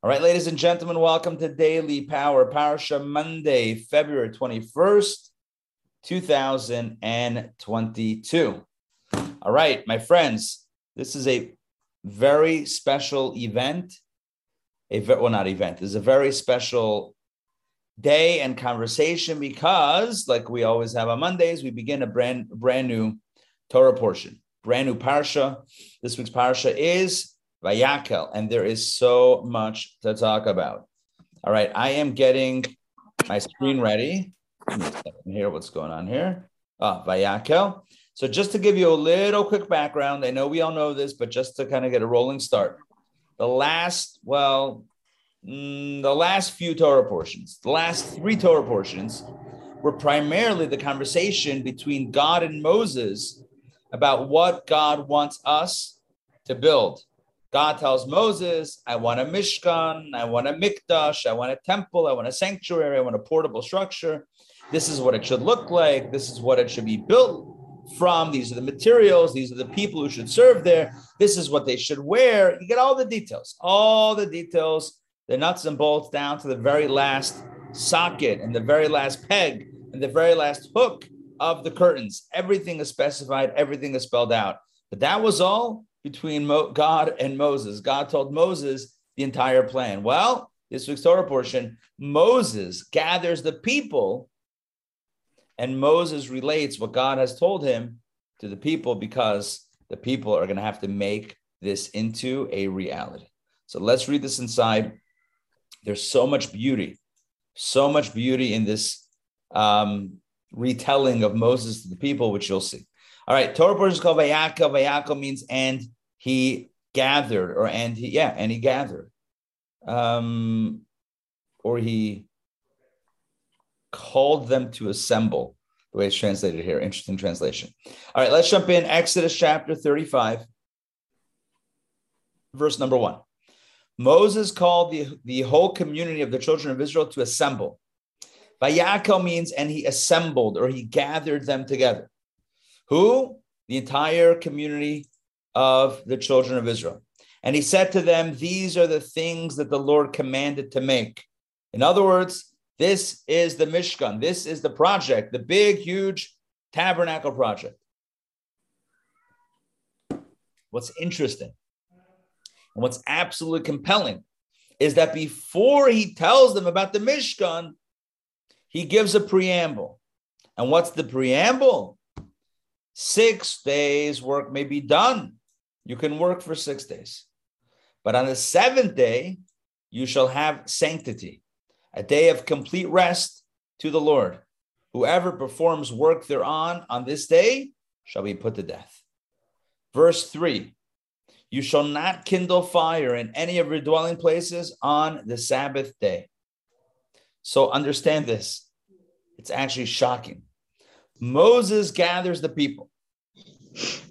All right, ladies and gentlemen, welcome to Daily Power Parsha Monday, February 21st, 2022. All right, my friends, this is a very special event. A well, not event. This is a very special day and conversation because, like we always have on Mondays, we begin a brand brand new Torah portion, brand new parsha. This week's parsha is Vayakel, and there is so much to talk about. All right, I am getting my screen ready. Here, what's going on here? Ah, Vayakel. So, just to give you a little quick background, I know we all know this, but just to kind of get a rolling start, the last, well, mm, the last few Torah portions, the last three Torah portions, were primarily the conversation between God and Moses about what God wants us to build. God tells Moses, I want a Mishkan, I want a Mikdash, I want a temple, I want a sanctuary, I want a portable structure. This is what it should look like. This is what it should be built from. These are the materials. These are the people who should serve there. This is what they should wear. You get all the details, all the details, the nuts and bolts down to the very last socket and the very last peg and the very last hook of the curtains. Everything is specified, everything is spelled out. But that was all between Mo- God and Moses. God told Moses the entire plan. Well, this week's Torah portion, Moses gathers the people, and Moses relates what God has told him to the people because the people are going to have to make this into a reality. So let's read this inside. There's so much beauty, so much beauty in this um, retelling of Moses to the people, which you'll see. All right, Torah portion is called Vayakel. Vayakel means and he gathered, or and he yeah, and he gathered, um, or he called them to assemble. The way it's translated here, interesting translation. All right, let's jump in. Exodus chapter thirty-five, verse number one. Moses called the, the whole community of the children of Israel to assemble. Vayakel means, and he assembled or he gathered them together. Who? The entire community of the children of Israel. And he said to them, These are the things that the Lord commanded to make. In other words, this is the Mishkan. This is the project, the big, huge tabernacle project. What's interesting and what's absolutely compelling is that before he tells them about the Mishkan, he gives a preamble. And what's the preamble? Six days work may be done. You can work for six days. But on the seventh day, you shall have sanctity, a day of complete rest to the Lord. Whoever performs work thereon on this day shall be put to death. Verse 3 You shall not kindle fire in any of your dwelling places on the Sabbath day. So understand this. It's actually shocking. Moses gathers the people.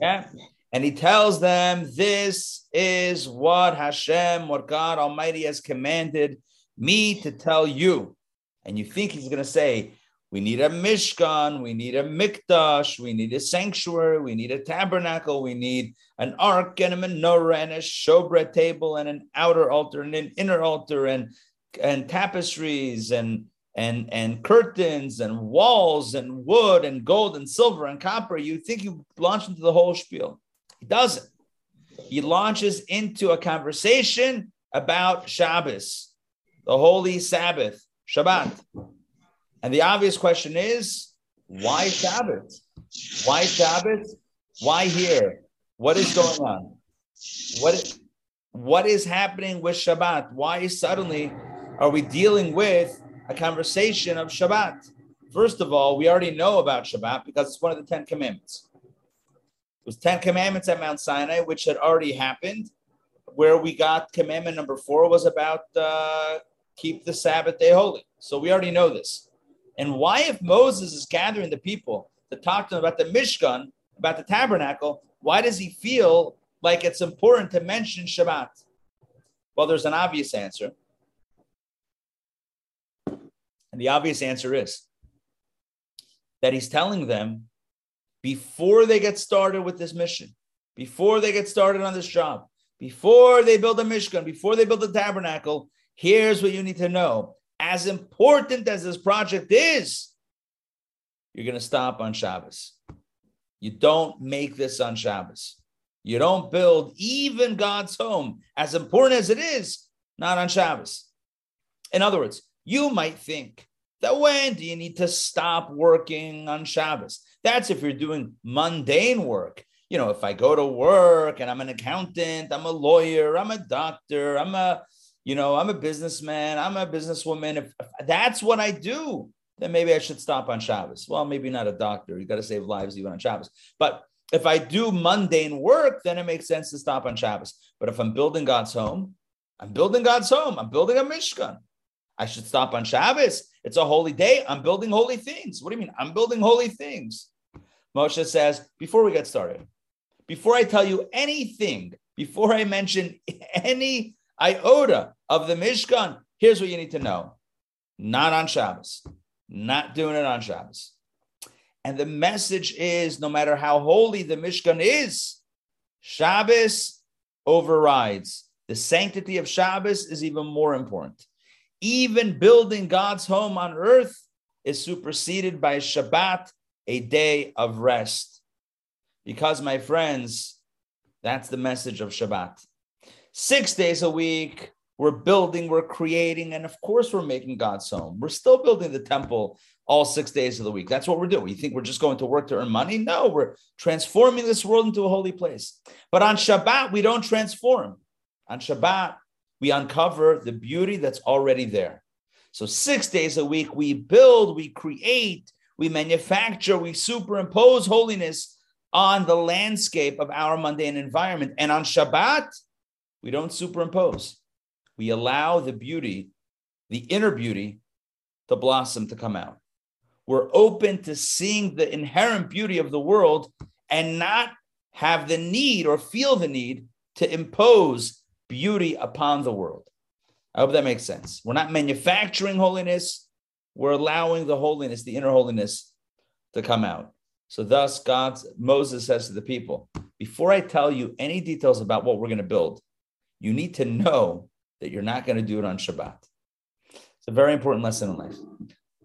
Yeah. And he tells them, This is what Hashem, what God Almighty has commanded me to tell you. And you think he's going to say, We need a Mishkan, we need a Mikdash, we need a sanctuary, we need a tabernacle, we need an ark and a menorah and a showbread table and an outer altar and an inner altar and, and tapestries and and and curtains and walls and wood and gold and silver and copper, you think you launch into the whole spiel. Doesn't. He launches into a conversation about Shabbos, the holy Sabbath, Shabbat. And the obvious question is, why Shabbat? Why Shabbat? Why here? What is going on? What is, what is happening with Shabbat? Why suddenly are we dealing with a conversation of Shabbat. First of all, we already know about Shabbat because it's one of the Ten Commandments. Was Ten Commandments at Mount Sinai, which had already happened. Where we got commandment number four was about uh, keep the Sabbath day holy. So we already know this. And why, if Moses is gathering the people to talk to them about the Mishkan, about the tabernacle, why does he feel like it's important to mention Shabbat? Well, there's an obvious answer and the obvious answer is that he's telling them before they get started with this mission, before they get started on this job, before they build a Mishkan, before they build a tabernacle, here's what you need to know. As important as this project is, you're going to stop on Shabbos. You don't make this on Shabbos. You don't build even God's home, as important as it is, not on Shabbos. In other words, you might think that when do you need to stop working on Shabbos? That's if you're doing mundane work. You know, if I go to work and I'm an accountant, I'm a lawyer, I'm a doctor, I'm a, you know, I'm a businessman, I'm a businesswoman. If, if that's what I do, then maybe I should stop on Shabbos. Well, maybe not a doctor. You got to save lives even on Shabbos. But if I do mundane work, then it makes sense to stop on Shabbos. But if I'm building God's home, I'm building God's home. I'm building a Mishkan. I should stop on Shabbos. It's a holy day. I'm building holy things. What do you mean? I'm building holy things. Moshe says, before we get started, before I tell you anything, before I mention any iota of the Mishkan, here's what you need to know. Not on Shabbos. Not doing it on Shabbos. And the message is no matter how holy the Mishkan is, Shabbos overrides. The sanctity of Shabbos is even more important. Even building God's home on earth is superseded by Shabbat, a day of rest. Because, my friends, that's the message of Shabbat. Six days a week, we're building, we're creating, and of course, we're making God's home. We're still building the temple all six days of the week. That's what we're doing. You think we're just going to work to earn money? No, we're transforming this world into a holy place. But on Shabbat, we don't transform. On Shabbat, we uncover the beauty that's already there. So, six days a week, we build, we create, we manufacture, we superimpose holiness on the landscape of our mundane environment. And on Shabbat, we don't superimpose. We allow the beauty, the inner beauty, to blossom, to come out. We're open to seeing the inherent beauty of the world and not have the need or feel the need to impose beauty upon the world. I hope that makes sense. We're not manufacturing holiness, we're allowing the holiness, the inner holiness, to come out. So, thus, God, Moses says to the people, before I tell you any details about what we're going to build, you need to know that you're not going to do it on Shabbat. It's a very important lesson in life.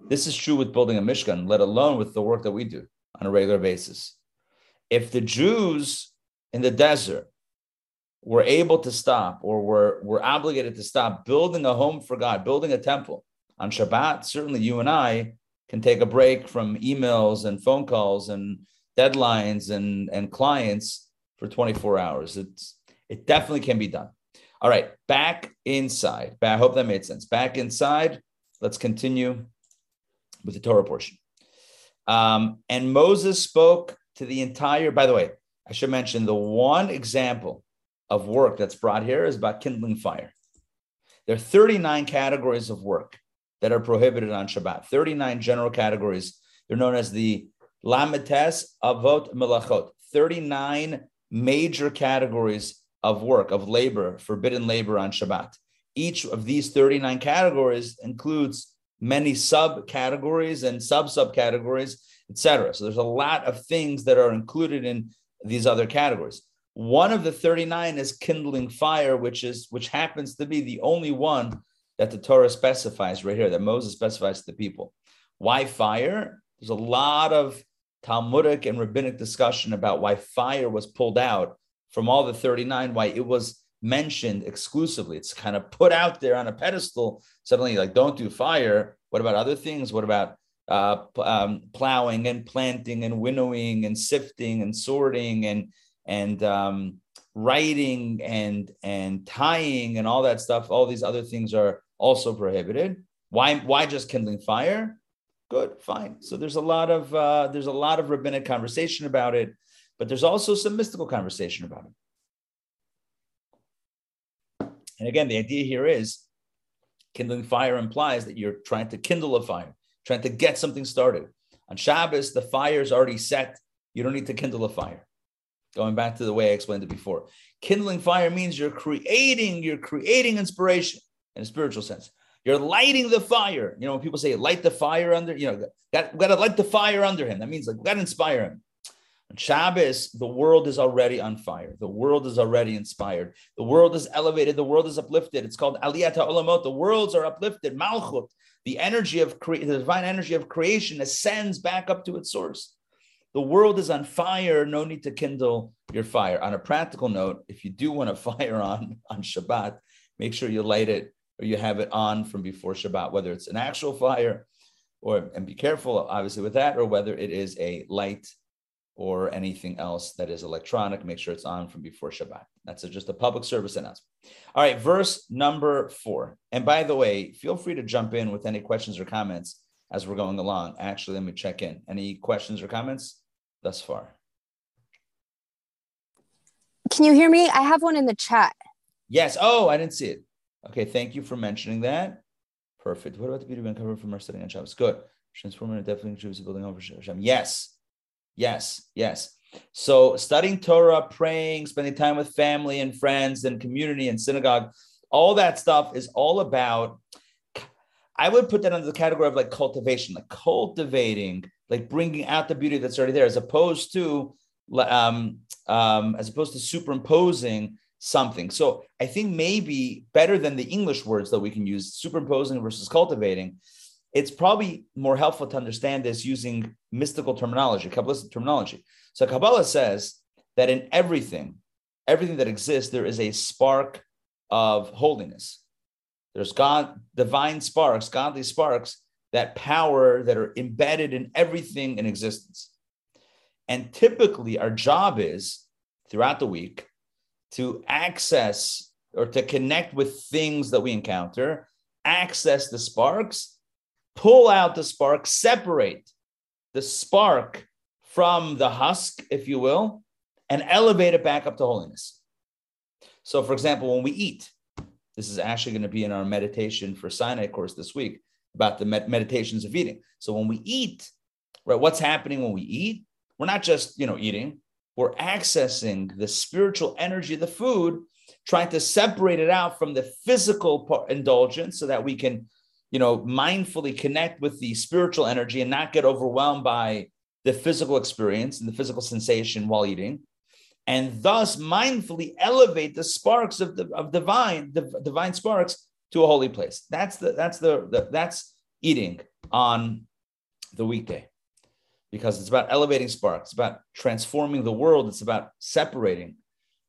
This is true with building a Mishkan, let alone with the work that we do on a regular basis. If the Jews in the desert were able to stop or we're, we're obligated to stop building a home for God, building a temple on Shabbat, certainly you and I can take a break from emails and phone calls and deadlines and, and clients for 24 hours. It's, it definitely can be done. All right, back inside. I hope that made sense. Back inside, let's continue with the Torah portion. Um, and Moses spoke to the entire, by the way, I should mention the one example of work that's brought here is about kindling fire. There are 39 categories of work that are prohibited on Shabbat, 39 general categories. They're known as the Lamites Avot Melachot, 39 major categories of work, of labor, forbidden labor on Shabbat. Each of these 39 categories includes many subcategories and sub subcategories, etc. So there's a lot of things that are included in these other categories. One of the 39 is kindling fire, which is which happens to be the only one that the Torah specifies right here, that Moses specifies to the people. Why fire? There's a lot of Talmudic and rabbinic discussion about why fire was pulled out from all the 39, why it was mentioned exclusively. It's kind of put out there on a pedestal. Suddenly, like, don't do fire. What about other things? What about uh, um, plowing and planting and winnowing and sifting and sorting and and um, writing and and tying and all that stuff. All these other things are also prohibited. Why why just kindling fire? Good, fine. So there's a lot of uh, there's a lot of rabbinic conversation about it, but there's also some mystical conversation about it. And again, the idea here is kindling fire implies that you're trying to kindle a fire, trying to get something started. On Shabbos, the fire is already set. You don't need to kindle a fire. Going back to the way I explained it before. Kindling fire means you're creating, you're creating inspiration in a spiritual sense. You're lighting the fire. You know, when people say light the fire under, you know, got, got to light the fire under him. That means like got to inspire him. Shabbos, the world is already on fire. The world is already inspired. The world is elevated. The world is uplifted. It's called Aliyat Olamot. The worlds are uplifted. Malchut, the energy of cre- the divine energy of creation, ascends back up to its source. The world is on fire. No need to kindle your fire. On a practical note, if you do want a fire on on Shabbat, make sure you light it or you have it on from before Shabbat, whether it's an actual fire, or and be careful obviously with that, or whether it is a light or anything else that is electronic. Make sure it's on from before Shabbat. That's just a public service announcement. All right, verse number four. And by the way, feel free to jump in with any questions or comments as we're going along. Actually, let me check in. Any questions or comments thus far? Can you hear me? I have one in the chat. Yes. Oh, I didn't see it. Okay, thank you for mentioning that. Perfect. What about the beauty of uncovered from our studying on Shabbos? Good. Transforming a definitely contributes to building over Hashem. Yes. Yes. Yes. So studying Torah, praying, spending time with family and friends and community and synagogue, all that stuff is all about. I would put that under the category of like cultivation, like cultivating, like bringing out the beauty that's already there, as opposed to, um, um, as opposed to superimposing something. So I think maybe better than the English words that we can use, superimposing versus cultivating, it's probably more helpful to understand this using mystical terminology, Kabbalistic terminology. So Kabbalah says that in everything, everything that exists, there is a spark of holiness. There's God, divine sparks, godly sparks, that power that are embedded in everything in existence. And typically, our job is throughout the week to access or to connect with things that we encounter, access the sparks, pull out the spark, separate the spark from the husk, if you will, and elevate it back up to holiness. So, for example, when we eat, this is actually going to be in our meditation for Sinai course this week about the med- meditations of eating. So, when we eat, right, what's happening when we eat? We're not just, you know, eating, we're accessing the spiritual energy of the food, trying to separate it out from the physical part, indulgence so that we can, you know, mindfully connect with the spiritual energy and not get overwhelmed by the physical experience and the physical sensation while eating. And thus mindfully elevate the sparks of the of divine, the divine sparks to a holy place. That's the that's the, the that's eating on the weekday because it's about elevating sparks, it's about transforming the world, it's about separating.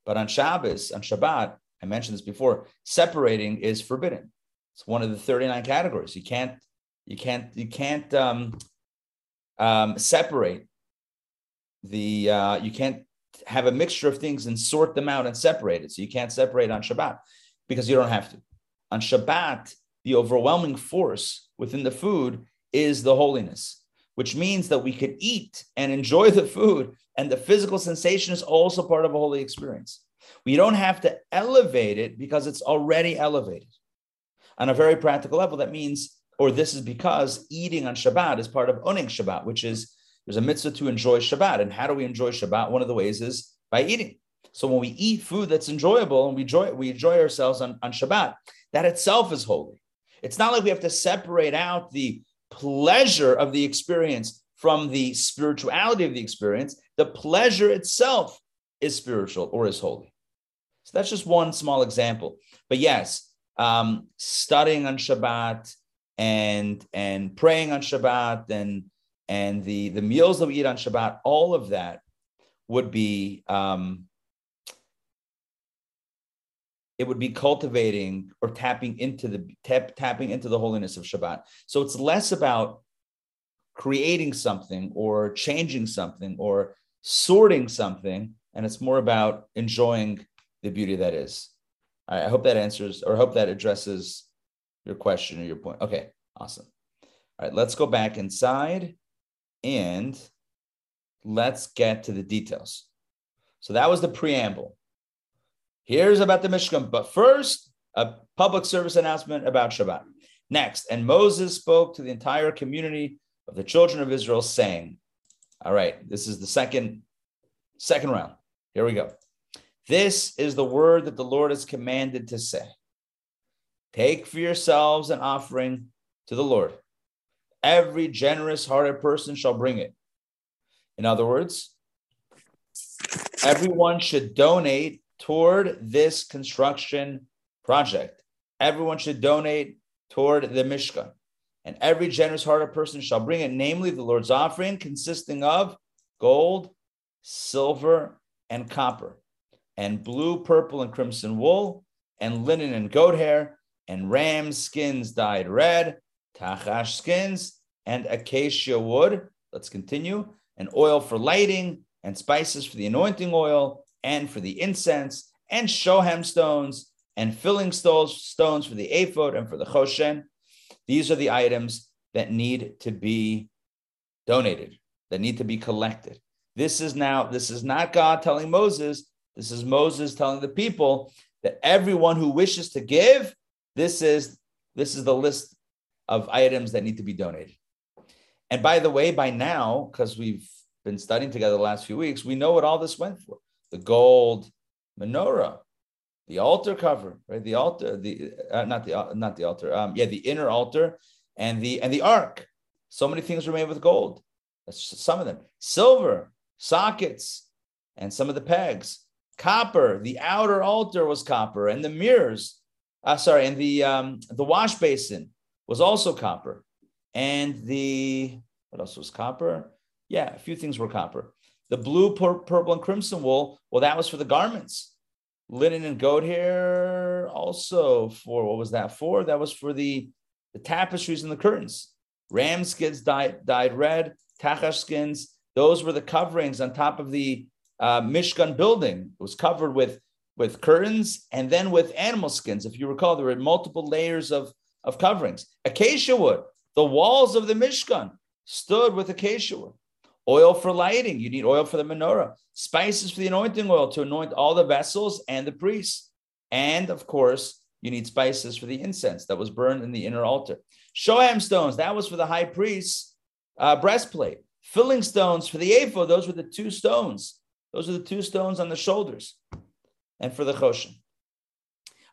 But on Shabbos, on Shabbat, I mentioned this before, separating is forbidden. It's one of the 39 categories. You can't, you can't, you can't um, um, separate the, uh, you can't have a mixture of things and sort them out and separate it. So you can't separate on Shabbat because you don't have to. On Shabbat, the overwhelming force within the food is the holiness which means that we could eat and enjoy the food, and the physical sensation is also part of a holy experience. We don't have to elevate it because it's already elevated. On a very practical level, that means, or this is because eating on Shabbat is part of oneg Shabbat, which is there's a mitzvah to enjoy Shabbat. And how do we enjoy Shabbat? One of the ways is by eating. So when we eat food that's enjoyable and we enjoy, we enjoy ourselves on, on Shabbat, that itself is holy. It's not like we have to separate out the pleasure of the experience from the spirituality of the experience, the pleasure itself is spiritual or is holy. So that's just one small example. But yes, um, studying on Shabbat and and praying on Shabbat and and the the meals that we eat on Shabbat, all of that would be um, it would be cultivating or tapping into the tap, tapping into the holiness of Shabbat. So it's less about creating something or changing something or sorting something, and it's more about enjoying the beauty that is. I hope that answers or hope that addresses your question or your point. Okay, awesome. All right, let's go back inside and let's get to the details. So that was the preamble. Here's about the Mishkan. But first, a public service announcement about Shabbat. Next, and Moses spoke to the entire community of the children of Israel, saying, All right, this is the second, second round. Here we go. This is the word that the Lord has commanded to say. Take for yourselves an offering to the Lord. Every generous hearted person shall bring it. In other words, everyone should donate toward this construction project. Everyone should donate toward the Mishkan. And every generous hearted person shall bring it, namely the Lord's offering, consisting of gold, silver, and copper, and blue, purple, and crimson wool, and linen and goat hair, and ram skins dyed red, tachash skins, and acacia wood. Let's continue. And oil for lighting, and spices for the anointing oil, and for the incense, and shoham stones, and filling stones, stones for the ephod and for the choshen. These are the items that need to be donated, that need to be collected. This is now, this is not God telling Moses, this is Moses telling the people that everyone who wishes to give, this is this is the list of items that need to be donated. And by the way, by now, because we've been studying together the last few weeks, we know what all this went for. The gold menorah, the altar cover, right? The altar, the uh, not the uh, not the altar, um, yeah, the inner altar and the and the ark. So many things were made with gold. That's some of them. Silver, sockets, and some of the pegs. Copper, the outer altar was copper, and the mirrors, uh, sorry, and the um, the wash basin was also copper. And the what else was copper? Yeah, a few things were copper. The blue, pur- purple, and crimson wool, well, that was for the garments. Linen and goat hair also for what was that for? That was for the, the tapestries and the curtains. Ram skins dyed, dyed red, tachash skins, those were the coverings on top of the uh, Mishkan building. It was covered with, with curtains and then with animal skins. If you recall, there were multiple layers of, of coverings. Acacia wood, the walls of the Mishkan stood with acacia wood. Oil for lighting, you need oil for the menorah. Spices for the anointing oil to anoint all the vessels and the priests. And of course, you need spices for the incense that was burned in the inner altar. Shoham stones, that was for the high priest's uh, breastplate. Filling stones for the ephod, those were the two stones. Those are the two stones on the shoulders. And for the choshen.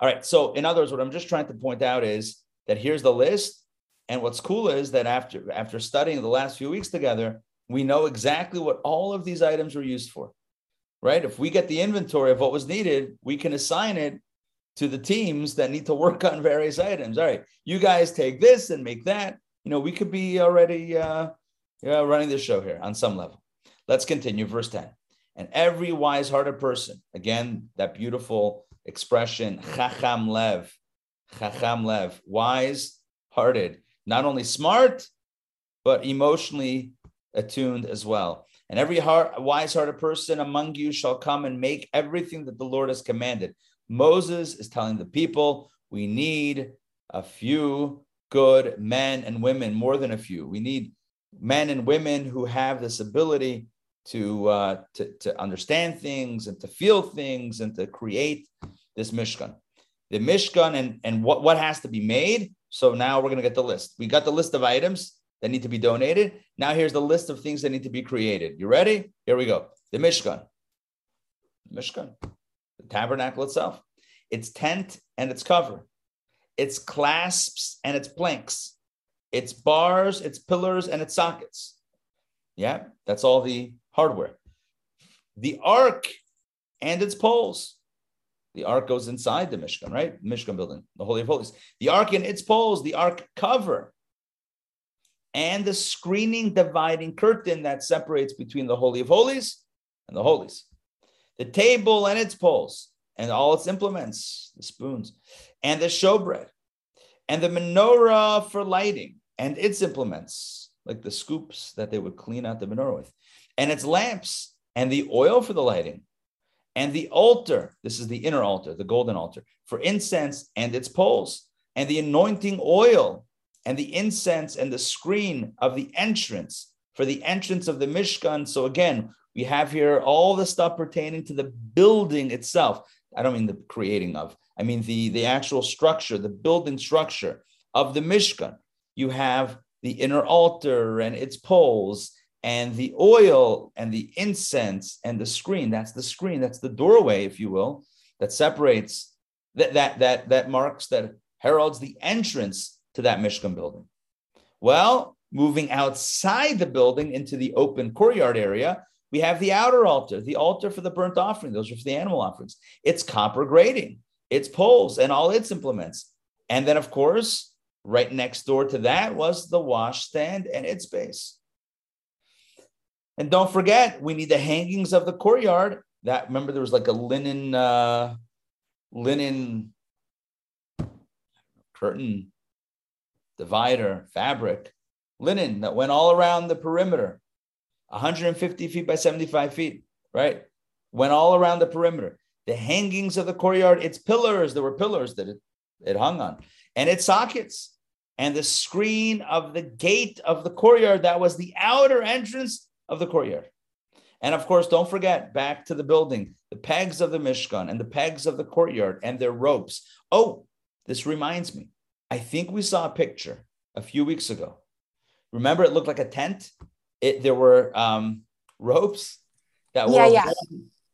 All right. So, in other words, what I'm just trying to point out is that here's the list. And what's cool is that after after studying the last few weeks together, we know exactly what all of these items were used for. Right? If we get the inventory of what was needed, we can assign it to the teams that need to work on various items. All right, you guys take this and make that. You know, we could be already uh, yeah, running the show here on some level. Let's continue. Verse 10. And every wise hearted person, again, that beautiful expression, chacham lev, chacham lev, wise hearted, not only smart, but emotionally attuned as well. And every heart, wise hearted person among you shall come and make everything that the Lord has commanded. Moses is telling the people, we need a few good men and women, more than a few. We need men and women who have this ability to, uh, to, to understand things and to feel things and to create this Mishkan. The Mishkan and, and what, what has to be made. So now we're going to get the list. We got the list of items that need to be donated. Now here's the list of things that need to be created. You ready? Here we go. The Mishkan. Mishkan, the tabernacle itself, its tent and its cover, its clasps and its planks, its bars, its pillars, and its sockets. Yeah, that's all the hardware. The ark and its poles. The ark goes inside the Mishkan, right? Mishkan building, the Holy of Holies. The ark and its poles, the ark cover, and the screening dividing curtain that separates between the Holy of Holies and the Holies. The table and its poles, and all its implements, the spoons, and the showbread, and the menorah for lighting, and its implements, like the scoops that they would clean out the menorah with, and its lamps, and the oil for the lighting, and the altar. This is the inner altar, the golden altar, for incense and its poles, and the anointing oil, and the incense and the screen of the entrance for the entrance of the Mishkan. So again, we have here all the stuff pertaining to the building itself. I don't mean the creating of, I mean the, the actual structure, the building structure of the Mishkan you have the inner altar and its poles and the oil and the incense and the screen that's the screen that's the doorway if you will that separates that that that that marks that heralds the entrance to that mishkan building well moving outside the building into the open courtyard area We have the outer altar, the altar for the burnt offering. Those are for the animal offerings. It's copper grating, its poles, and all its implements. And then, of course, right next door to that was the washstand and its base. And don't forget, we need the hangings of the courtyard. That remember there was like a linen uh, linen curtain divider fabric linen that went all around the perimeter. 150 feet by 75 feet right? Went all around the perimeter. The hangings of the courtyard its pillars. There were pillars that it, it hung on. And its sockets. And the screen of the gate of the courtyard that was the outer entrance of the courtyard and of course don't forget back to the building the pegs of the mishkan and the pegs of the courtyard and their ropes oh this reminds me i think we saw a picture a few weeks ago Remember, it looked like a tent. It there were um, ropes that yeah, were yeah,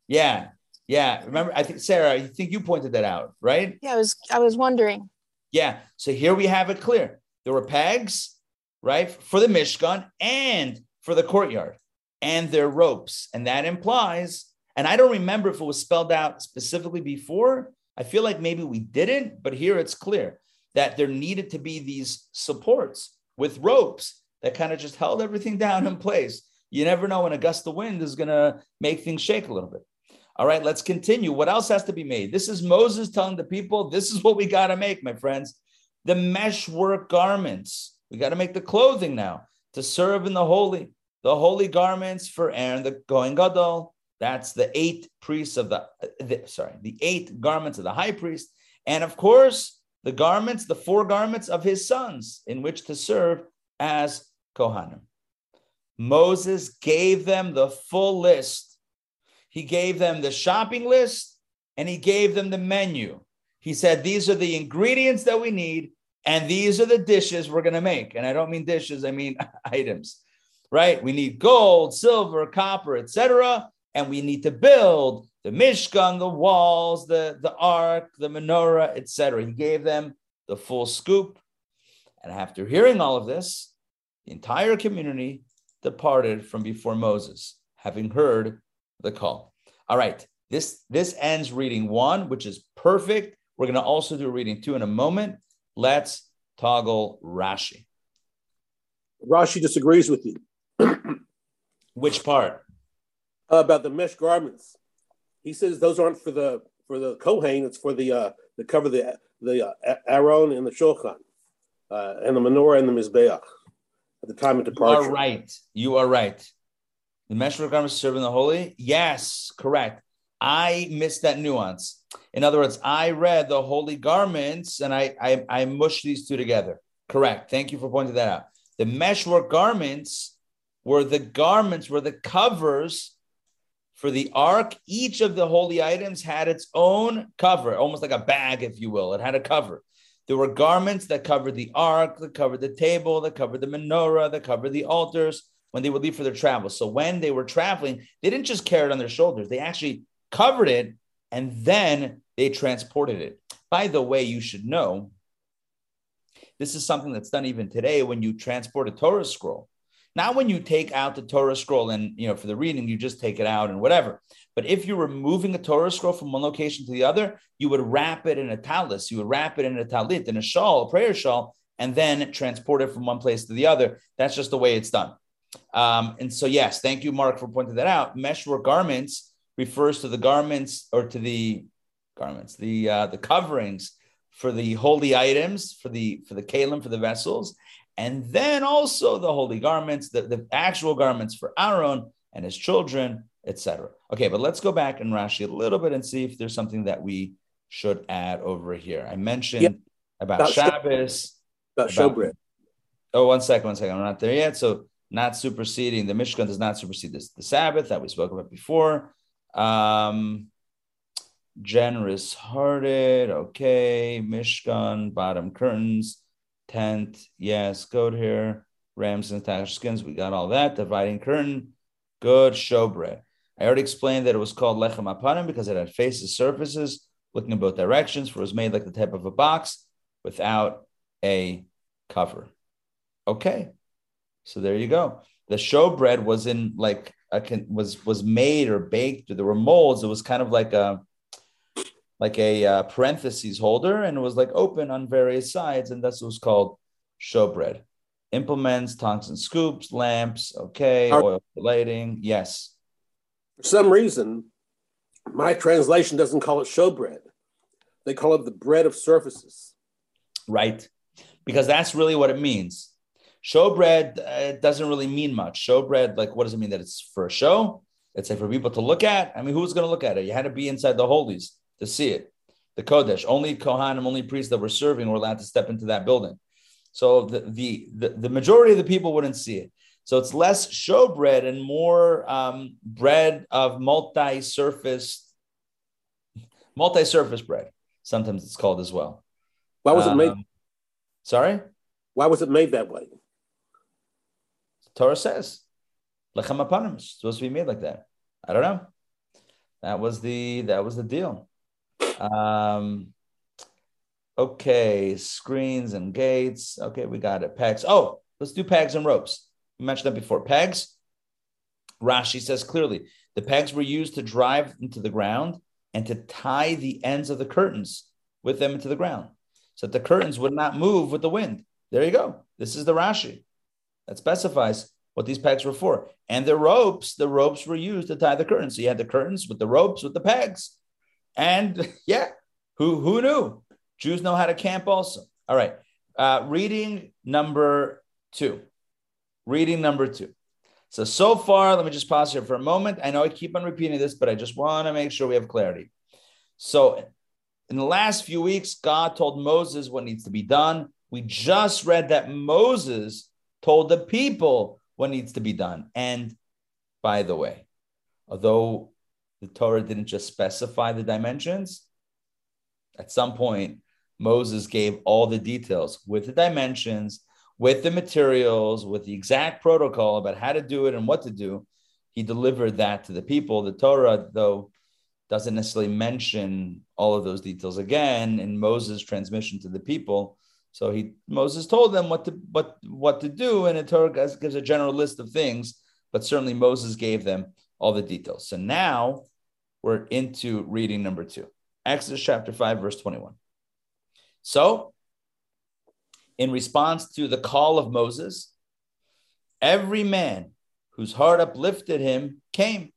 yeah, yeah. Remember, I think Sarah, I think you pointed that out, right? Yeah, I was I was wondering. Yeah. So here we have it clear. There were pegs, right, for the Mishkan and for the courtyard, and their ropes, and that implies. And I don't remember if it was spelled out specifically before. I feel like maybe we didn't, but here it's clear that there needed to be these supports with ropes that kind of just held everything down in place. You never know when a gust of wind is going to make things shake a little bit. All right, let's continue. What else has to be made? This is Moses telling the people, this is what we got to make, my friends. The meshwork garments. We got to make the clothing now to serve in the holy, the holy garments for Aaron, the Kohen Gadol. That's the eight priests of the, the sorry, the eight garments of the high priest. And of course, the garments, the four garments of his sons, in which to serve as Kohanim. Moses gave them the full list. He gave them the shopping list and he gave them the menu. He said, These are the ingredients that we need, and these are the dishes we're going to make. And I don't mean dishes, I mean items, right? We need gold, silver, copper, etc. And we need to build the Mishkan, the walls, the, the ark, the menorah, etc. He gave them the full scoop. And after hearing all of this, the entire community departed from before Moses, having heard the call. All right, this, this ends reading one, which is perfect. We're going to also do reading two in a moment. Let's toggle Rashi. Rashi disagrees with you. Which part? Uh, about the mesh garments. He says those aren't for the for the Kohen. It's for the uh, the cover the the uh, Aron and the Shulchan, uh, and the menorah and the mizbeach at the time of departure. You are right. You are right. The mesh garments serving the holy. Yes, correct. I missed that nuance. In other words, I read the holy garments and I I, I mushed these two together. Correct. Thank you for pointing that out. The meshwork garments were the garments, were the covers for the ark. Each of the holy items had its own cover, almost like a bag, if you will. It had a cover. There were garments that covered the ark, that covered the table, that covered the menorah, that covered the altars when they would leave for their travel. So when they were traveling, they didn't just carry it on their shoulders, they actually covered it and then they transported it. By the way, you should know this is something that's done even today when you transport a Torah scroll. Not when you take out the Torah scroll and, you know, for the reading, you just take it out and whatever. But if you were moving a Torah scroll from one location to the other, you would wrap it in a talis, you would wrap it in a talit, in a shawl, a prayer shawl, and then transport it from one place to the other. That's just the way it's done. Um, and so, yes, thank you, Mark, for pointing that out. Meshwork garments refers to the garments or to the garments, the uh, the coverings for the holy items, for the for the kalim, for the vessels, and then also the holy garments, the, the actual garments for Aaron and his children, etc. Okay, but let's go back in Rashi a little bit and see if there's something that we should add over here. I mentioned yep. about, about Shabbos. About, about showbread. Oh, one second, one second. I'm not there yet. So not superseding the Mishkan does not supersede this the Sabbath that we spoke about before. Um, generous hearted, okay. Mishkan, bottom curtains, tent, yes, goat hair, rams and attached skins. We got all that. Dividing curtain, good. Showbread. I already explained that it was called lechem apanim because it had faces, surfaces, looking in both directions, for it was made like the type of a box without a cover. Okay, so there you go. The showbread was in like can, was was made or baked, there were molds. It was kind of like a like a uh, parentheses holder, and it was like open on various sides, and that's what was called showbread. Implements, tongs and scoops, lamps, okay, oil for lighting, yes. For some reason, my translation doesn't call it showbread. They call it the bread of surfaces. right? Because that's really what it means. Showbread uh, doesn't really mean much. Showbread, like, what does it mean? That it's for a show? It's like for people to look at. I mean, who's going to look at it? You had to be inside the holies to see it. The Kodesh, only Kohanim, only priests that were serving were allowed to step into that building. So the the the, the majority of the people wouldn't see it. So it's less showbread and more um, bread of multi-surface, multi-surface bread. Sometimes it's called as well. Why was it made? Um, Sorry, Why was it made that way? Torah says lechem apanim supposed to be made like that. I don't know. That was the that was the deal. Um, okay, screens and gates. Okay, we got it. Pegs. Oh, let's do pegs and ropes. We mentioned that before. Pegs. Rashi says clearly the pegs were used to drive into the ground and to tie the ends of the curtains with them into the ground so that the curtains would not move with the wind. There you go. This is the Rashi that specifies what these pegs were for. And the ropes, the ropes were used to tie the curtains. So you had the curtains with the ropes with the pegs. And yeah, who who knew? Jews know how to camp also. All right. Uh, reading number two. Reading number two. So, so far, let me just pause here for a moment. I know I keep on repeating this, but I just want to make sure we have clarity. So, in the last few weeks, God told Moses what needs to be done. We just read that Moses told the people what needs to be done. And by the way, although the Torah didn't just specify the dimensions, at some point, Moses gave all the details with the dimensions, with the materials, with the exact protocol about how to do it and what to do. He delivered that to the people. The Torah, though, doesn't necessarily mention all of those details again in Moses' transmission to the people. So he Moses told them what to what what to do, and the Torah gives, gives a general list of things, but certainly Moses gave them all the details. So now we're into reading number two, Exodus chapter five, verse twenty-one. So, in response to the call of Moses, every man whose heart uplifted him came,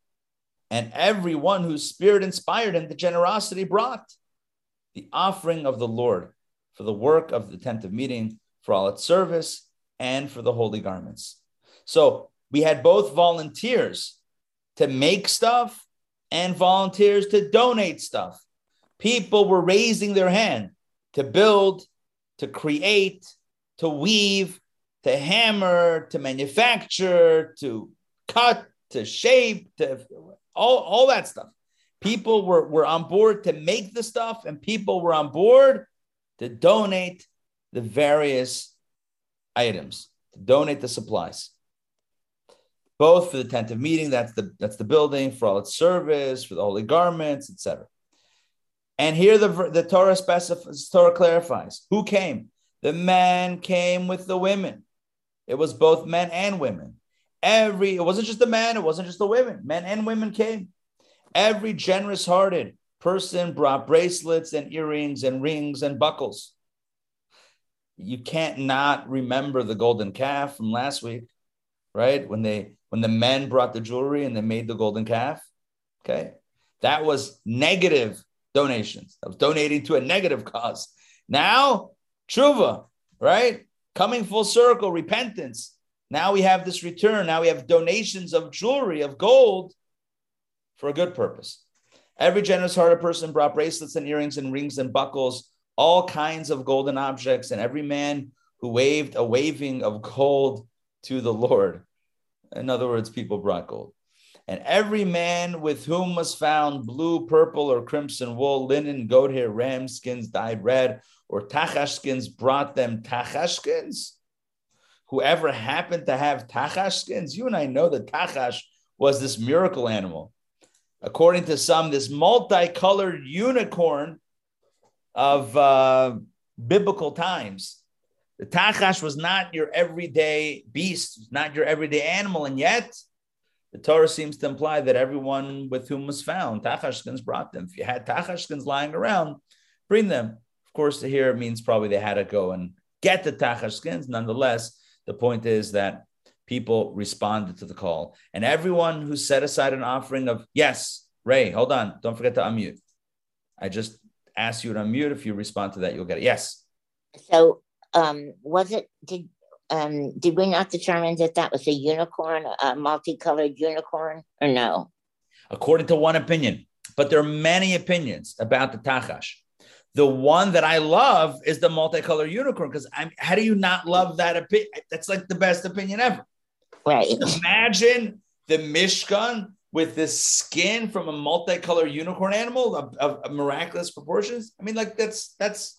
and everyone whose spirit inspired him, the generosity brought the offering of the Lord for the work of the tent of meeting, for all its service, and for the holy garments. So we had both volunteers to make stuff and volunteers to donate stuff. People were raising their hand to build, to create, to weave, to hammer, to manufacture, to cut, to shape, to all, all that stuff. People were, were on board to make the stuff, and people were on board to donate the various items, to donate the supplies. Both for the tent of meeting, that's the that's the building, for all its service, for the holy garments, etc. And here the, the Torah specifies, Torah clarifies who came. The man came with the women. It was both men and women. Every it wasn't just the men, it wasn't just the women. Men and women came. Every generous hearted person brought bracelets and earrings and rings and buckles. You can't not remember the golden calf from last week, right? When they when the men brought the jewelry and they made the golden calf. Okay. That was negative donations. That was donating to a negative cause. Now, tshuva, right? Coming full circle, repentance. Now we have this return. Now we have donations of jewelry, of gold for a good purpose. Every generous hearted person brought bracelets and earrings and rings and buckles, all kinds of golden objects, and every man who waved a waving of gold to the Lord. In other words, people brought gold. And every man with whom was found blue, purple, or crimson wool, linen, goat hair, ram skins dyed red, or tachash skins brought them tachash skins. Whoever happened to have tachash skins, you and I know that tachash was this miracle animal. According to some, this multicolored unicorn of uh, biblical times. The tachash was not your everyday beast, not your everyday animal, and yet the Torah seems to imply that everyone with whom was found, Tachashkins brought them. If you had Tachashkins lying around, bring them. Of course, here means probably they had to go and get the Tachashkins. Nonetheless, the point is that people responded to the call. And everyone who set aside an offering of, yes, Ray, hold on, don't forget to unmute. I just asked you to unmute. If you respond to that, you'll get it. Yes. So, um, was it, did, um, did we not determine that that was a unicorn, a multicolored unicorn, or no? According to one opinion, but there are many opinions about the Tachash. The one that I love is the multicolored unicorn because I'm. How do you not love that opinion? That's like the best opinion ever. Right. Imagine the Mishkan with this skin from a multicolored unicorn animal of, of, of, miraculous proportions. I mean, like that's that's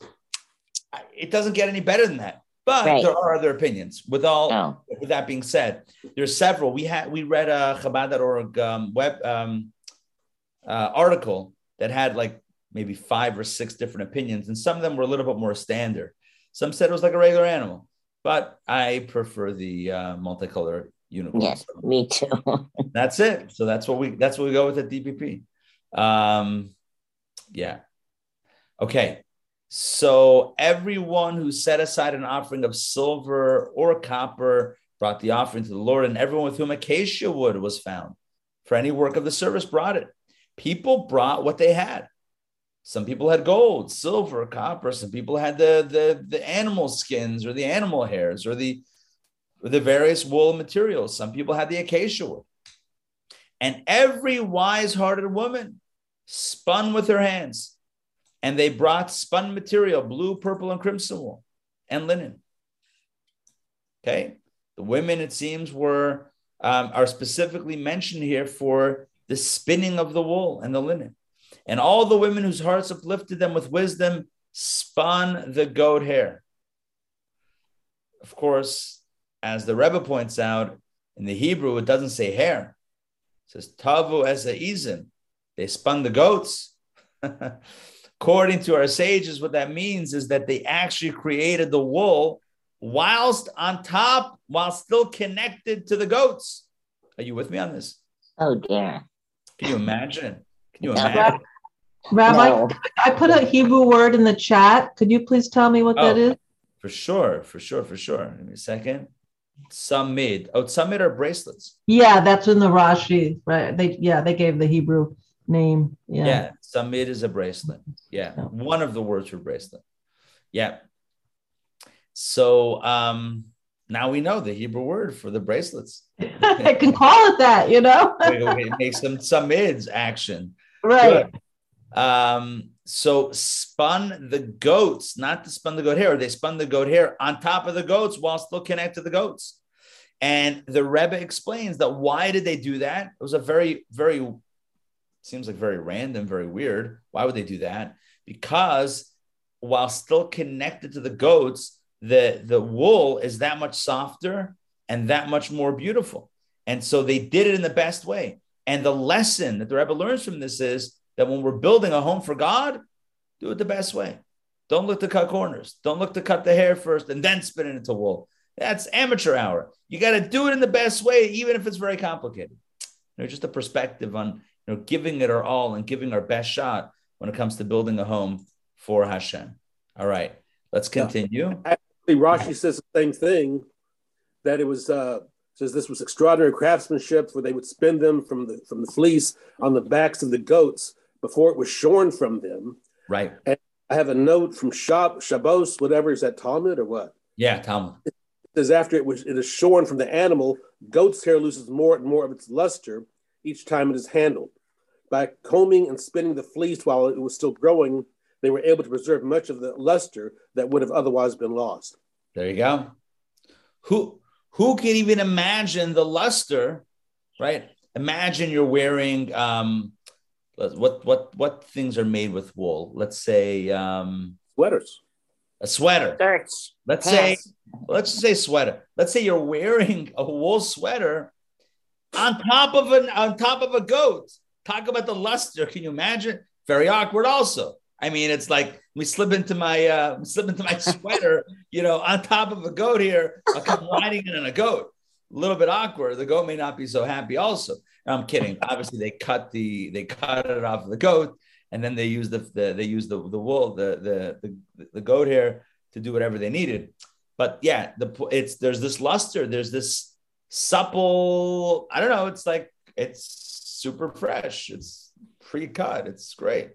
it doesn't get any better than that. But right. there are other opinions. With all oh. with that being said, there's several. We had we read a Chabad.org um, web um, uh, article that had like maybe five or six different opinions, and some of them were a little bit more standard. Some said it was like a regular animal, but I prefer the uh, multicolor unicorn. Yes, me too. that's it. So that's what we that's what we go with at DPP. Um, yeah. Okay. So everyone who set aside an offering of silver or copper brought the offering to the Lord, and everyone with whom acacia wood was found for any work of the service brought it. People brought what they had. Some people had gold, silver, copper. Some people had the the, the animal skins or the animal hairs or the the various wool materials. Some people had the acacia wood. And every wise-hearted woman spun with her hands and they brought spun material, blue, purple, and crimson wool, and linen. Okay, the women, it seems, were um, are specifically mentioned here for the spinning of the wool and the linen. And all the women whose hearts uplifted them with wisdom spun the goat hair. Of course, as the Rebbe points out, in the Hebrew, it doesn't say hair. It says tavu as a izin. They spun the goats. According to our sages, what that means is that they actually created the wool whilst on top, while still connected to the goats. Are you with me on this? Oh dear. Can you imagine? Can you imagine? Rabbi, no. I put a Hebrew word in the chat. Could you please tell me what oh, that is? For sure, for sure, for sure. Give me a second. Some Samid. Oh, samid are bracelets. Yeah, that's in the Rashi. Right. They yeah, they gave the Hebrew name. Yeah. Yeah. Samid is a bracelet. Yeah. One of the words for bracelet. Yeah. So um now we know the Hebrew word for the bracelets. I can call it that, you know. it makes them samids action. Right. Good. Um, so spun the goats, not to spun the goat hair. They spun the goat hair on top of the goats while still connected to the goats. And the Rebbe explains that why did they do that? It was a very, very Seems like very random, very weird. Why would they do that? Because while still connected to the goats, the, the wool is that much softer and that much more beautiful. And so they did it in the best way. And the lesson that the Rebbe learns from this is that when we're building a home for God, do it the best way. Don't look to cut corners. Don't look to cut the hair first and then spin it into wool. That's amateur hour. You got to do it in the best way, even if it's very complicated. You know, just a perspective on you know, giving it our all and giving our best shot when it comes to building a home for Hashem. All right, let's continue. Actually, Rashi says the same thing that it was uh, says this was extraordinary craftsmanship where they would spin them from the from the fleece on the backs of the goats before it was shorn from them. Right. And I have a note from Shab, Shabos, whatever is that Talmud or what? Yeah, Talmud. It says after it was it is shorn from the animal, goat's hair loses more and more of its luster each time it is handled. By combing and spinning the fleece while it was still growing, they were able to preserve much of the luster that would have otherwise been lost. There you go. Who who can even imagine the luster, right? Imagine you're wearing um, what what what things are made with wool? Let's say um, sweaters. A sweater. Shirts. Let's Pants. say let's say sweater. Let's say you're wearing a wool sweater on top of an on top of a goat. Talk about the luster. Can you imagine? Very awkward. Also, I mean, it's like we slip into my uh, slip into my sweater, you know, on top of a goat here. I'll come riding in on a goat. A little bit awkward. The goat may not be so happy. Also, I'm kidding. Obviously, they cut the they cut it off the goat, and then they use the, the they use the the wool the the the, the goat hair to do whatever they needed. But yeah, the it's there's this luster. There's this supple. I don't know. It's like it's super fresh. It's pre-cut. It's great.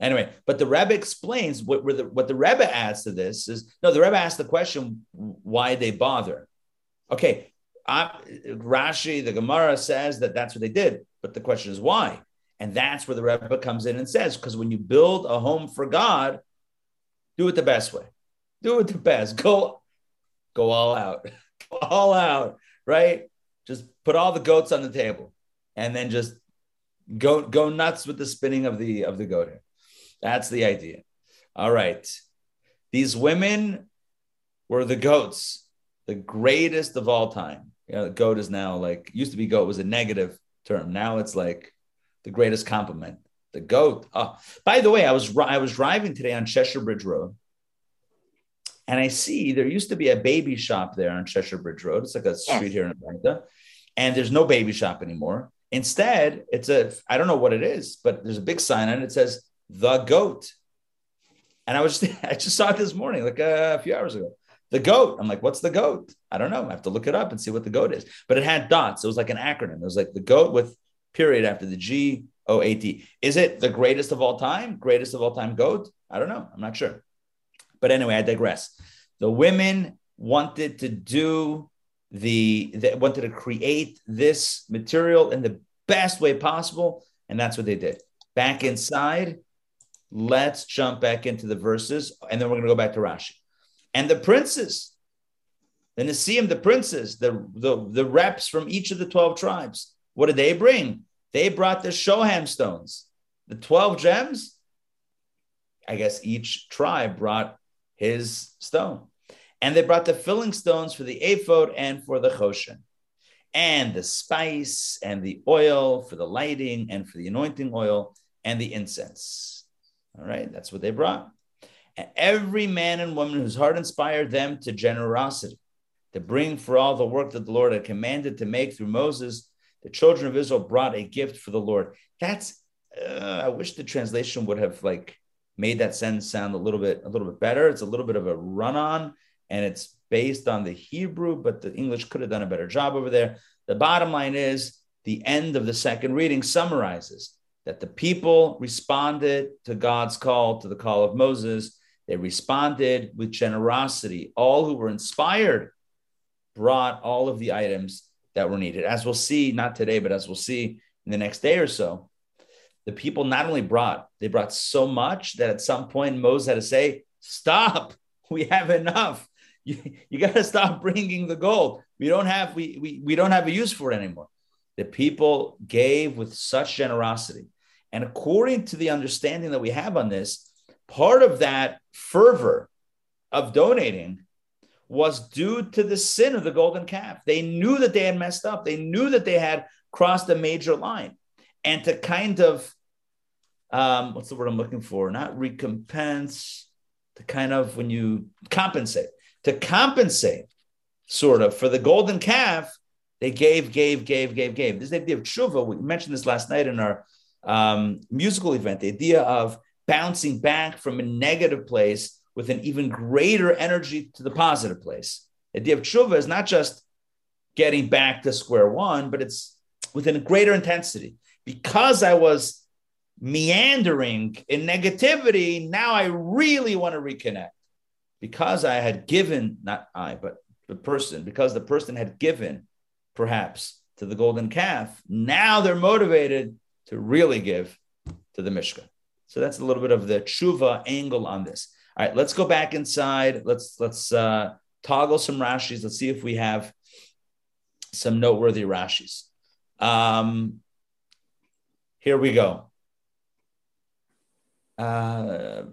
Anyway, but the Rebbe explains what the what the Rebbe adds to this is no. The Rebbe asked the question why they bother. Okay, I, Rashi, the Gemara says that that's what they did, but the question is why, and that's where the Rebbe comes in and says because when you build a home for God, do it the best way, do it the best. Go, go all out, go all out, right? Just put all the goats on the table, and then just go go nuts with the spinning of the of the goat hair. That's the idea. All right. These women were the goats, the greatest of all time. You know, goat is now like used to be goat was a negative term. Now it's like the greatest compliment. The goat. Oh, by the way, I was I was driving today on Cheshire Bridge Road, and I see there used to be a baby shop there on Cheshire Bridge Road. It's like a street here in Atlanta, and there's no baby shop anymore. Instead, it's a I don't know what it is, but there's a big sign on it. It says the goat. And I was just, I just saw it this morning, like a few hours ago. The goat. I'm like, what's the goat? I don't know. I have to look it up and see what the goat is. But it had dots. It was like an acronym. It was like the goat with period after the G O A T. Is it the greatest of all time? Greatest of all time goat? I don't know. I'm not sure. But anyway, I digress. The women wanted to do the they wanted to create this material in the best way possible, and that's what they did. Back inside, Let's jump back into the verses, and then we're going to go back to Rashi. And the princes, the Nisim, the princes, the, the, the reps from each of the 12 tribes, what did they bring? They brought the Shoham stones, the 12 gems. I guess each tribe brought his stone. And they brought the filling stones for the ephod and for the choshen, and the spice and the oil for the lighting and for the anointing oil and the incense. All right, that's what they brought. And every man and woman whose heart inspired them to generosity, to bring for all the work that the Lord had commanded to make through Moses, the children of Israel brought a gift for the Lord. That's uh, I wish the translation would have like made that sentence sound a little bit a little bit better. It's a little bit of a run on, and it's based on the Hebrew, but the English could have done a better job over there. The bottom line is the end of the second reading summarizes that the people responded to God's call, to the call of Moses. They responded with generosity. All who were inspired brought all of the items that were needed. As we'll see, not today, but as we'll see in the next day or so, the people not only brought, they brought so much that at some point Moses had to say, Stop, we have enough. You, you got to stop bringing the gold. We don't have we, we we don't have a use for it anymore. The people gave with such generosity and according to the understanding that we have on this, part of that fervor of donating was due to the sin of the golden calf. They knew that they had messed up, they knew that they had crossed a major line. And to kind of, um, what's the word I'm looking for? Not recompense, to kind of when you compensate, to compensate sort of for the golden calf, they gave, gave, gave, gave, gave. This idea of tshuva, we mentioned this last night in our um, musical event, the idea of bouncing back from a negative place with an even greater energy to the positive place. The idea of tshuva is not just getting back to square one, but it's within a greater intensity. Because I was meandering in negativity, now I really want to reconnect. Because I had given, not I, but the person, because the person had given perhaps to the golden calf, now they're motivated to really give to the Mishkan. So that's a little bit of the tshuva angle on this. All right, let's go back inside. Let's let's uh, toggle some Rashis. Let's see if we have some noteworthy Rashis. Um, here we go. Uh,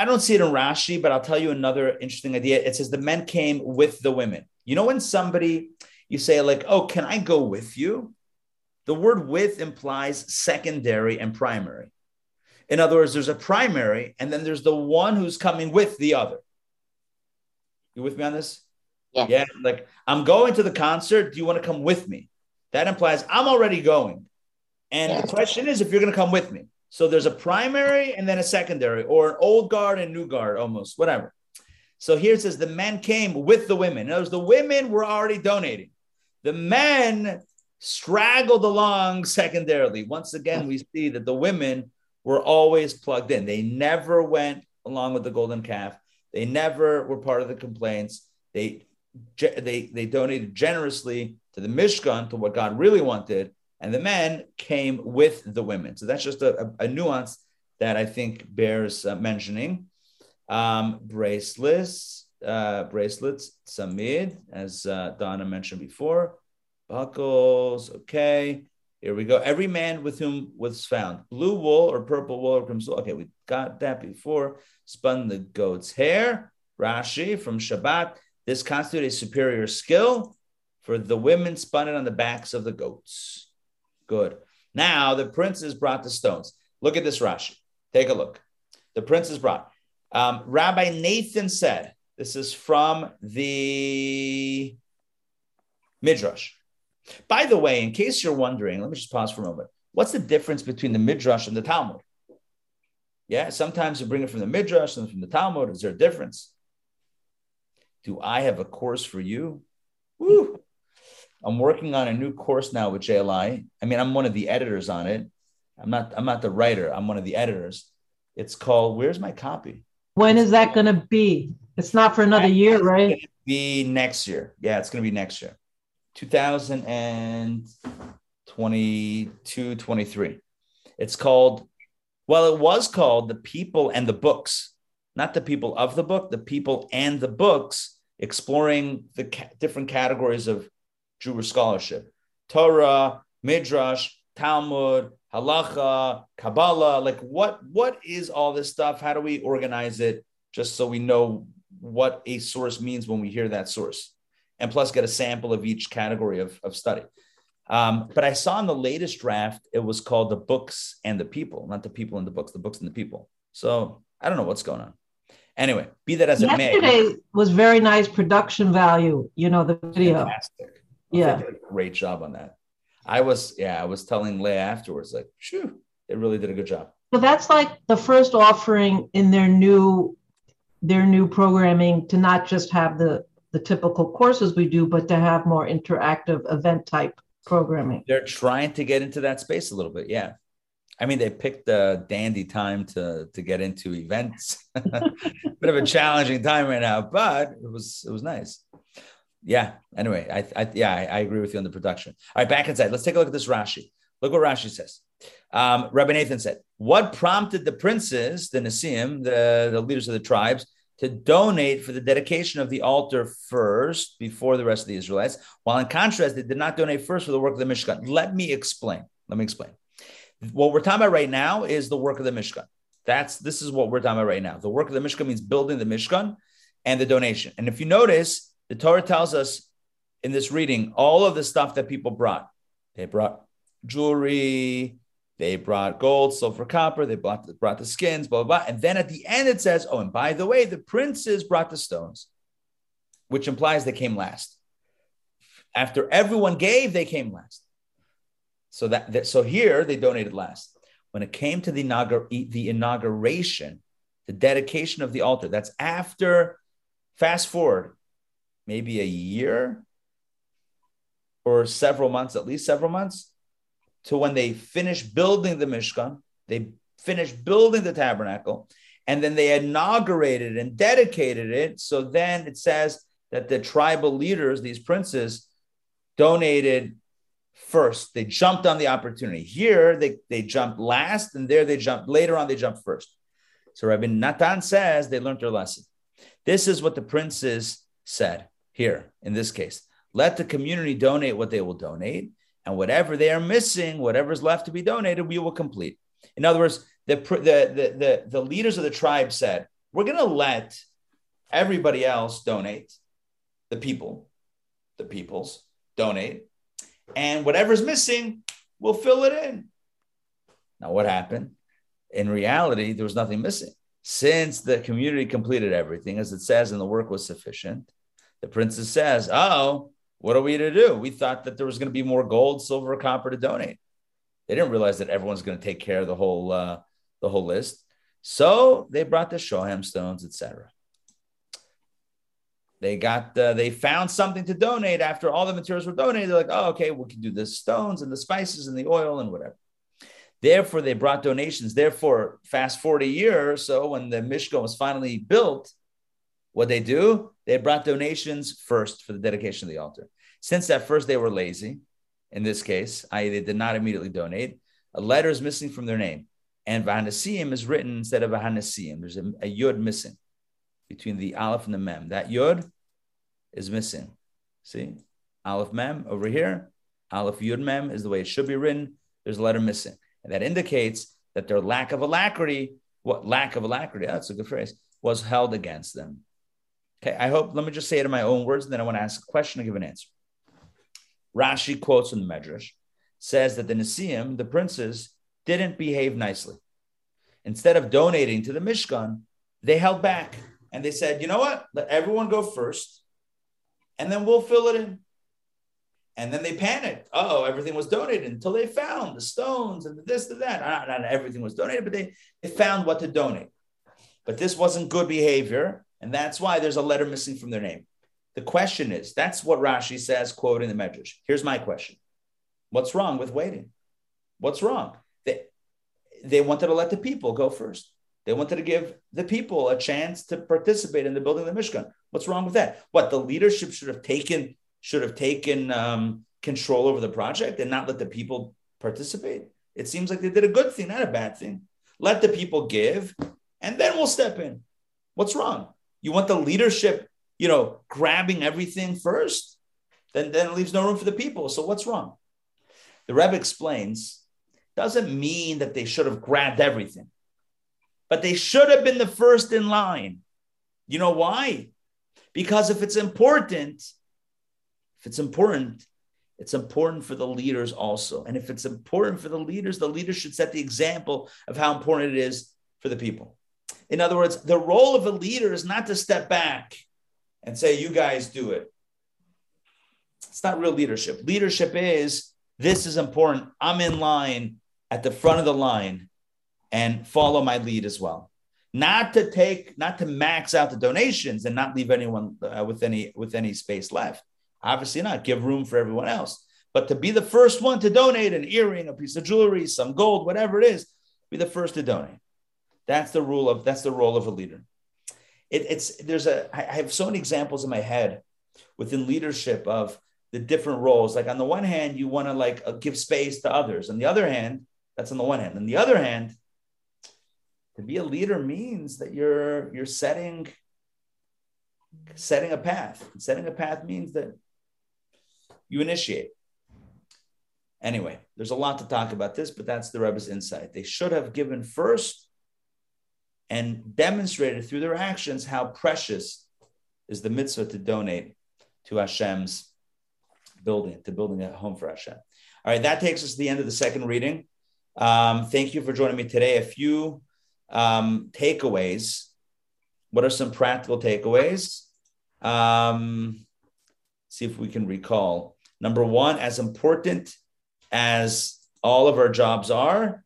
I, don't see it in Rashi, but I'll tell you another interesting idea. It says the men came with the women. You know, when somebody you say, like, oh, can I go with you? The word with implies secondary and primary. In other words, there's a primary, and then there's the one who's coming with the other. You with me on this? Yeah. Yeah. Like, I'm going to the concert. Do you want to come with me? That implies I'm already going. And Yeah. the question is if you're going to come with me. So there's a primary and then a secondary, or an old guard and new guard, almost, whatever. So here it says the men came with the women. In other words, the women were already donating. The men straggled along secondarily. Once again, we see that the women were always plugged in. They never went along with the golden calf. They never were part of the complaints. They they they donated generously to the Mishkan to what God really wanted, and the men came with the women. So that's just a, a, nuance that I think bears uh, mentioning. Um, bracelets, uh, bracelets, samid, as uh, Donna mentioned before. Buckles, okay. Here we go. Every man with whom was found blue wool or purple wool or crimson. Okay, we got that before. Spun the goat's hair. Rashi from Shabbat. This constituted a superior skill, for the women spun it on the backs of the goats. Good. Now the princes brought the stones. Look at this Rashi. Take a look. The princes brought. Um, Rabbi Nathan said, this is from the Midrash. By the way, in case you're wondering, let me just pause for a moment. What's the difference between the Midrash and the Talmud? Yeah, sometimes you bring it from the Midrash and from the Talmud. Is there a difference? Do I have a course for you? Woo. I'm working on a new course now with JLI. I mean, I'm one of the editors on it. I'm not. I'm not the writer. I'm one of the editors. It's called. Where's my copy? When is that going to be? It's not for another year, right? Be next year. Yeah, it's going to be next year, 2022, 23. It's called. Well, it was called the people and the books, not the people of the book, the people and the books, exploring the ca- different categories of Jewish scholarship Torah, Midrash, Talmud, Halacha, Kabbalah. Like, what, what is all this stuff? How do we organize it just so we know what a source means when we hear that source? And plus, get a sample of each category of, of study. Um, but I saw in the latest draft, it was called The Books and the People, not the people and the books, the books and the people. So I don't know what's going on. Anyway, be that as it may. Yesterday was very nice production value, you know, the video. Fantastic. Yeah. They did a great job on that. I was, yeah, I was telling Leah afterwards, like, shoo, they really did a good job. So that's like the first offering in their new their new programming to not just have the the typical courses we do, but to have more interactive event type programming. They're trying to get into that space a little bit. Yeah. I mean, they picked a dandy time to to get into events. Bit of a challenging time right now, but it was it was nice. Yeah. Anyway, I, I yeah, I, I agree with you on the production. All right, back inside. Let's take a look at this Rashi. Look what Rashi says. Um, Rabbi Nathan said, "What prompted the princes, the Nisim, the, the leaders of the tribes, to donate for the dedication of the altar first before the rest of the Israelites, while in contrast, they did not donate first for the work of the Mishkan. Let me explain. Let me explain. What we're talking about right now is the work of the Mishkan. That's this is what we're talking about right now. The work of the Mishkan means building the Mishkan and the donation. And if you notice, the Torah tells us in this reading all of the stuff that people brought. They brought jewelry, they brought gold, silver, copper. They brought the, brought the skins, blah, blah, blah. And then at the end, it says, oh, and by the way, the princes brought the stones, which implies they came last. After everyone gave, they came last. So that, that so here they donated last. When it came to the, inaugur- the inauguration, the dedication of the altar, that's after, fast forward, maybe a year or several months, at least several months, to when they finish building the Mishkan, they finished building the tabernacle, and then they inaugurated and dedicated it. So then it says that the tribal leaders, these princes, donated first. They jumped on the opportunity. Here they, they jumped last, and there they jumped later on, they jumped first. So Rabbi Natan says they learned their lesson. This is what the princes said here in this case. Let the community donate what they will donate and whatever they are missing, whatever's left to be donated, we will complete. In other words, the, the, the, the, the leaders of the tribe said, we're going to let everybody else donate, the people, the peoples donate, and whatever's missing, we'll fill it in. Now, what happened? in reality, there was nothing missing. Since the community completed everything, as it says, and the work was sufficient, the princess says, Oh, what are we to do? We thought that there was going to be more gold, silver, copper to donate. They didn't realize that everyone's going to take care of the whole uh, the whole list. So they brought the shoham stones, etc. They got uh, they found something to donate after all the materials were donated. They're like, oh, okay, we can do the stones and the spices and the oil and whatever. Therefore, they brought donations. Therefore, fast forward a year or so, when the Mishkan was finally built, what they do? They brought donations first for the dedication of the altar. Since at first they were lazy, in this case, i.e., they did not immediately donate, a letter is missing from their name. And Vahanasiim is written instead of Vahanasiim. There's a, a yud missing between the aleph and the mem. That yud is missing. See, aleph mem over here. Aleph yud mem is the way it should be written. There's a letter missing, and that indicates that their lack of alacrity, what lack of alacrity? That's a good phrase. Was held against them. Okay, I hope. Let me just say it in my own words, and then I want to ask a question and give an answer. Rashi quotes from the Medrash, says that the Nisim, the princes, didn't behave nicely. Instead of donating to the Mishkan, they held back and they said, you know what? Let everyone go first and then we'll fill it in. And then they panicked. Oh, everything was donated until they found the stones and the this, the that. Not, not everything was donated, but they, they found what to donate. But this wasn't good behavior. And that's why there's a letter missing from their name. The question is that's what Rashi says, quoting the Medrash. Here's my question What's wrong with waiting? What's wrong? They, they wanted to let the people go first. They wanted to give the people a chance to participate in the building of the Mishkan. What's wrong with that? What the leadership should have taken should have taken um, control over the project and not let the people participate. It seems like they did a good thing, not a bad thing. Let the people give, and then we'll step in. What's wrong? You want the leadership, you know, grabbing everything first? Then then it leaves no room for the people. So what's wrong? The Rebbe explains, doesn't mean that they should have grabbed everything but they should have been the first in line. You know why? Because if it's important, if it's important, it's important for the leaders also. And if it's important for the leaders, the leaders should set the example of how important it is for the people. In other words, the role of a leader is not to step back and say, you guys do it. It's not real leadership. Leadership is this is important. I'm in line at the front of the line and follow my lead as well. Not to take, not to max out the donations and not leave anyone uh, with any with any space left. Obviously, not give room for everyone else, but to be the first one to donate an earring, a piece of jewelry, some gold, whatever it is, be the first to donate. That's the rule of that's the role of a leader. It, it's there's a I have so many examples in my head within leadership of the different roles. Like on the one hand, you want to like uh, give space to others. On the other hand, that's on the one hand. On the other hand, to be a leader means that you're you're setting setting a path. Setting a path means that you initiate. Anyway, there's a lot to talk about this, but that's the Rebbe's insight. They should have given first and demonstrated through their actions how precious is the mitzvah to donate to Hashem's building, to building a home for Hashem. All right, that takes us to the end of the second reading. Um, thank you for joining me today. A few um, takeaways. What are some practical takeaways? Um, see if we can recall. Number one, as important as all of our jobs are,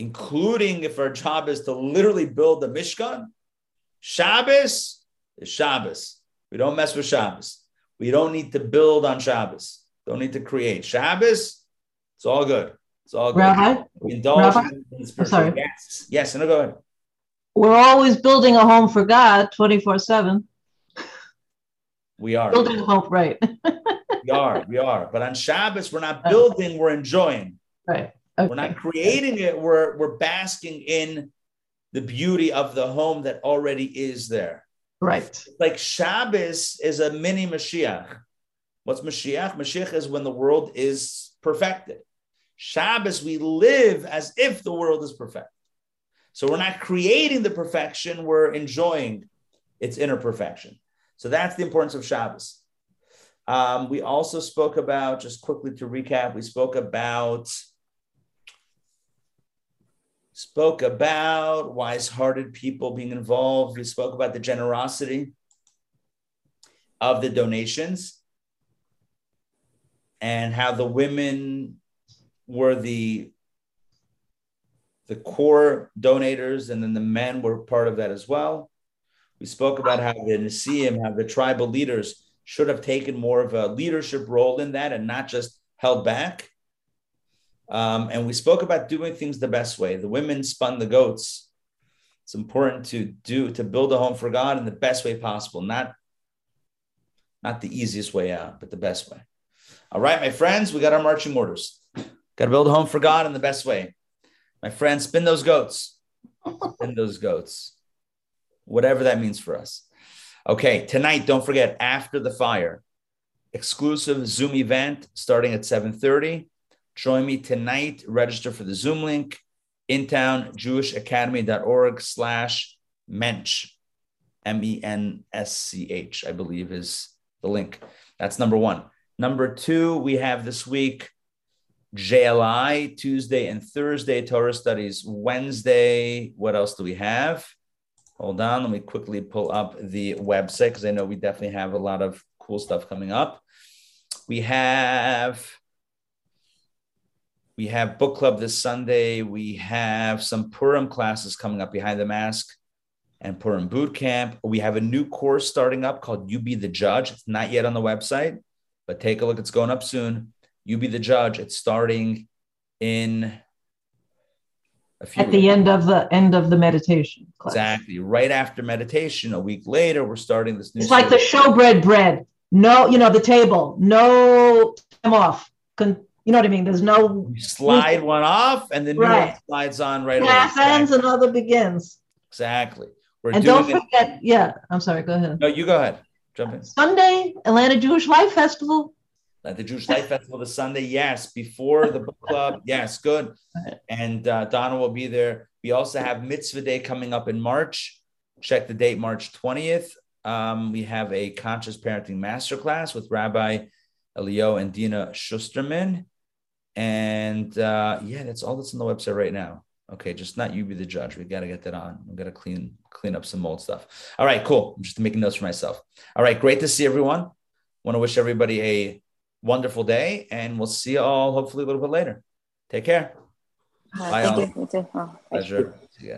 including if our job is to literally build the Mishkan, Shabbos is Shabbos. We don't mess with Shabbos. We don't need to build on Shabbos. Don't need to create. Shabbos, it's all good. It's all good. Rabbi? Indulge Rabbi? in I'm sorry. Yes. Yes. No, go ahead. We're always building a home for God 24 7. We are. Building a home, right. We are. We are. But on Shabbos, we're not building, we're enjoying. right. We're not creating it, we're, we're basking in the beauty of the home that already is there. Right. Like Shabbos is a mini Mashiach. What's Mashiach? Mashiach is when the world is perfected. Shabbos, we live as if the world is perfect. So we're not creating the perfection, we're enjoying its inner perfection. So that's the importance of Shabbos. Um, we also spoke about, just quickly to recap, we spoke about spoke about wise-hearted people being involved. We spoke about the generosity of the donations and how the women were the the core donators and then the men were part of that as well. We spoke about how the Nisim, how the tribal leaders should have taken more of a leadership role in that and not just held back. Um, and we spoke about doing things the best way. The women spun the goats. It's important to do to build a home for God in the best way possible, not not the easiest way out, but the best way. All right, my friends, we got our marching orders. Got to build a home for God in the best way. My friends, spin those goats. Spin those goats. Whatever that means for us. Okay, tonight, don't forget, after the fire, exclusive Zoom event starting at 7:30. Join me tonight. Register for the Zoom link in town, jewishacademy.org slash mensch, M E N S C H, I believe is the link. That's number one. Number two, we have this week JLI Tuesday and Thursday, Torah studies Wednesday. What else do we have? Hold on, let me quickly pull up the website because I know we definitely have a lot of cool stuff coming up. We have we have book club this Sunday. We have some Purim classes coming up behind the mask and Purim boot camp. We have a new course starting up called You Be the Judge. It's not yet on the website, but take a look. It's going up soon. You Be the Judge. It's starting in a few at the weeks. end of the end of the meditation class. Exactly. Right after meditation, a week later, we're starting this new. It's series. like the showbread bread. No, you know, the table. No time off. Con- you know what I mean? There's no you slide one off and then right. slides on right Half away. ends, exactly. another begins. Exactly. We're and don't forget, it. yeah, I'm sorry, go ahead. No, you go ahead. Jump in. Sunday, Atlanta Jewish Life Festival. The Jewish Life Festival this Sunday, yes. Before the book club, yes, good. And uh, Donna will be there. We also have Mitzvah Day coming up in March. Check the date, March 20th. Um, we have a conscious parenting masterclass with Rabbi Elio and Dina Schusterman. And uh, yeah, that's all that's on the website right now. Okay, just not you be the judge. We got to get that on. We got to clean clean up some old stuff. All right, cool. I'm just making notes for myself. All right, great to see everyone. Want to wish everybody a wonderful day, and we'll see you all hopefully a little bit later. Take care. Bye. Thank all. you. Pleasure.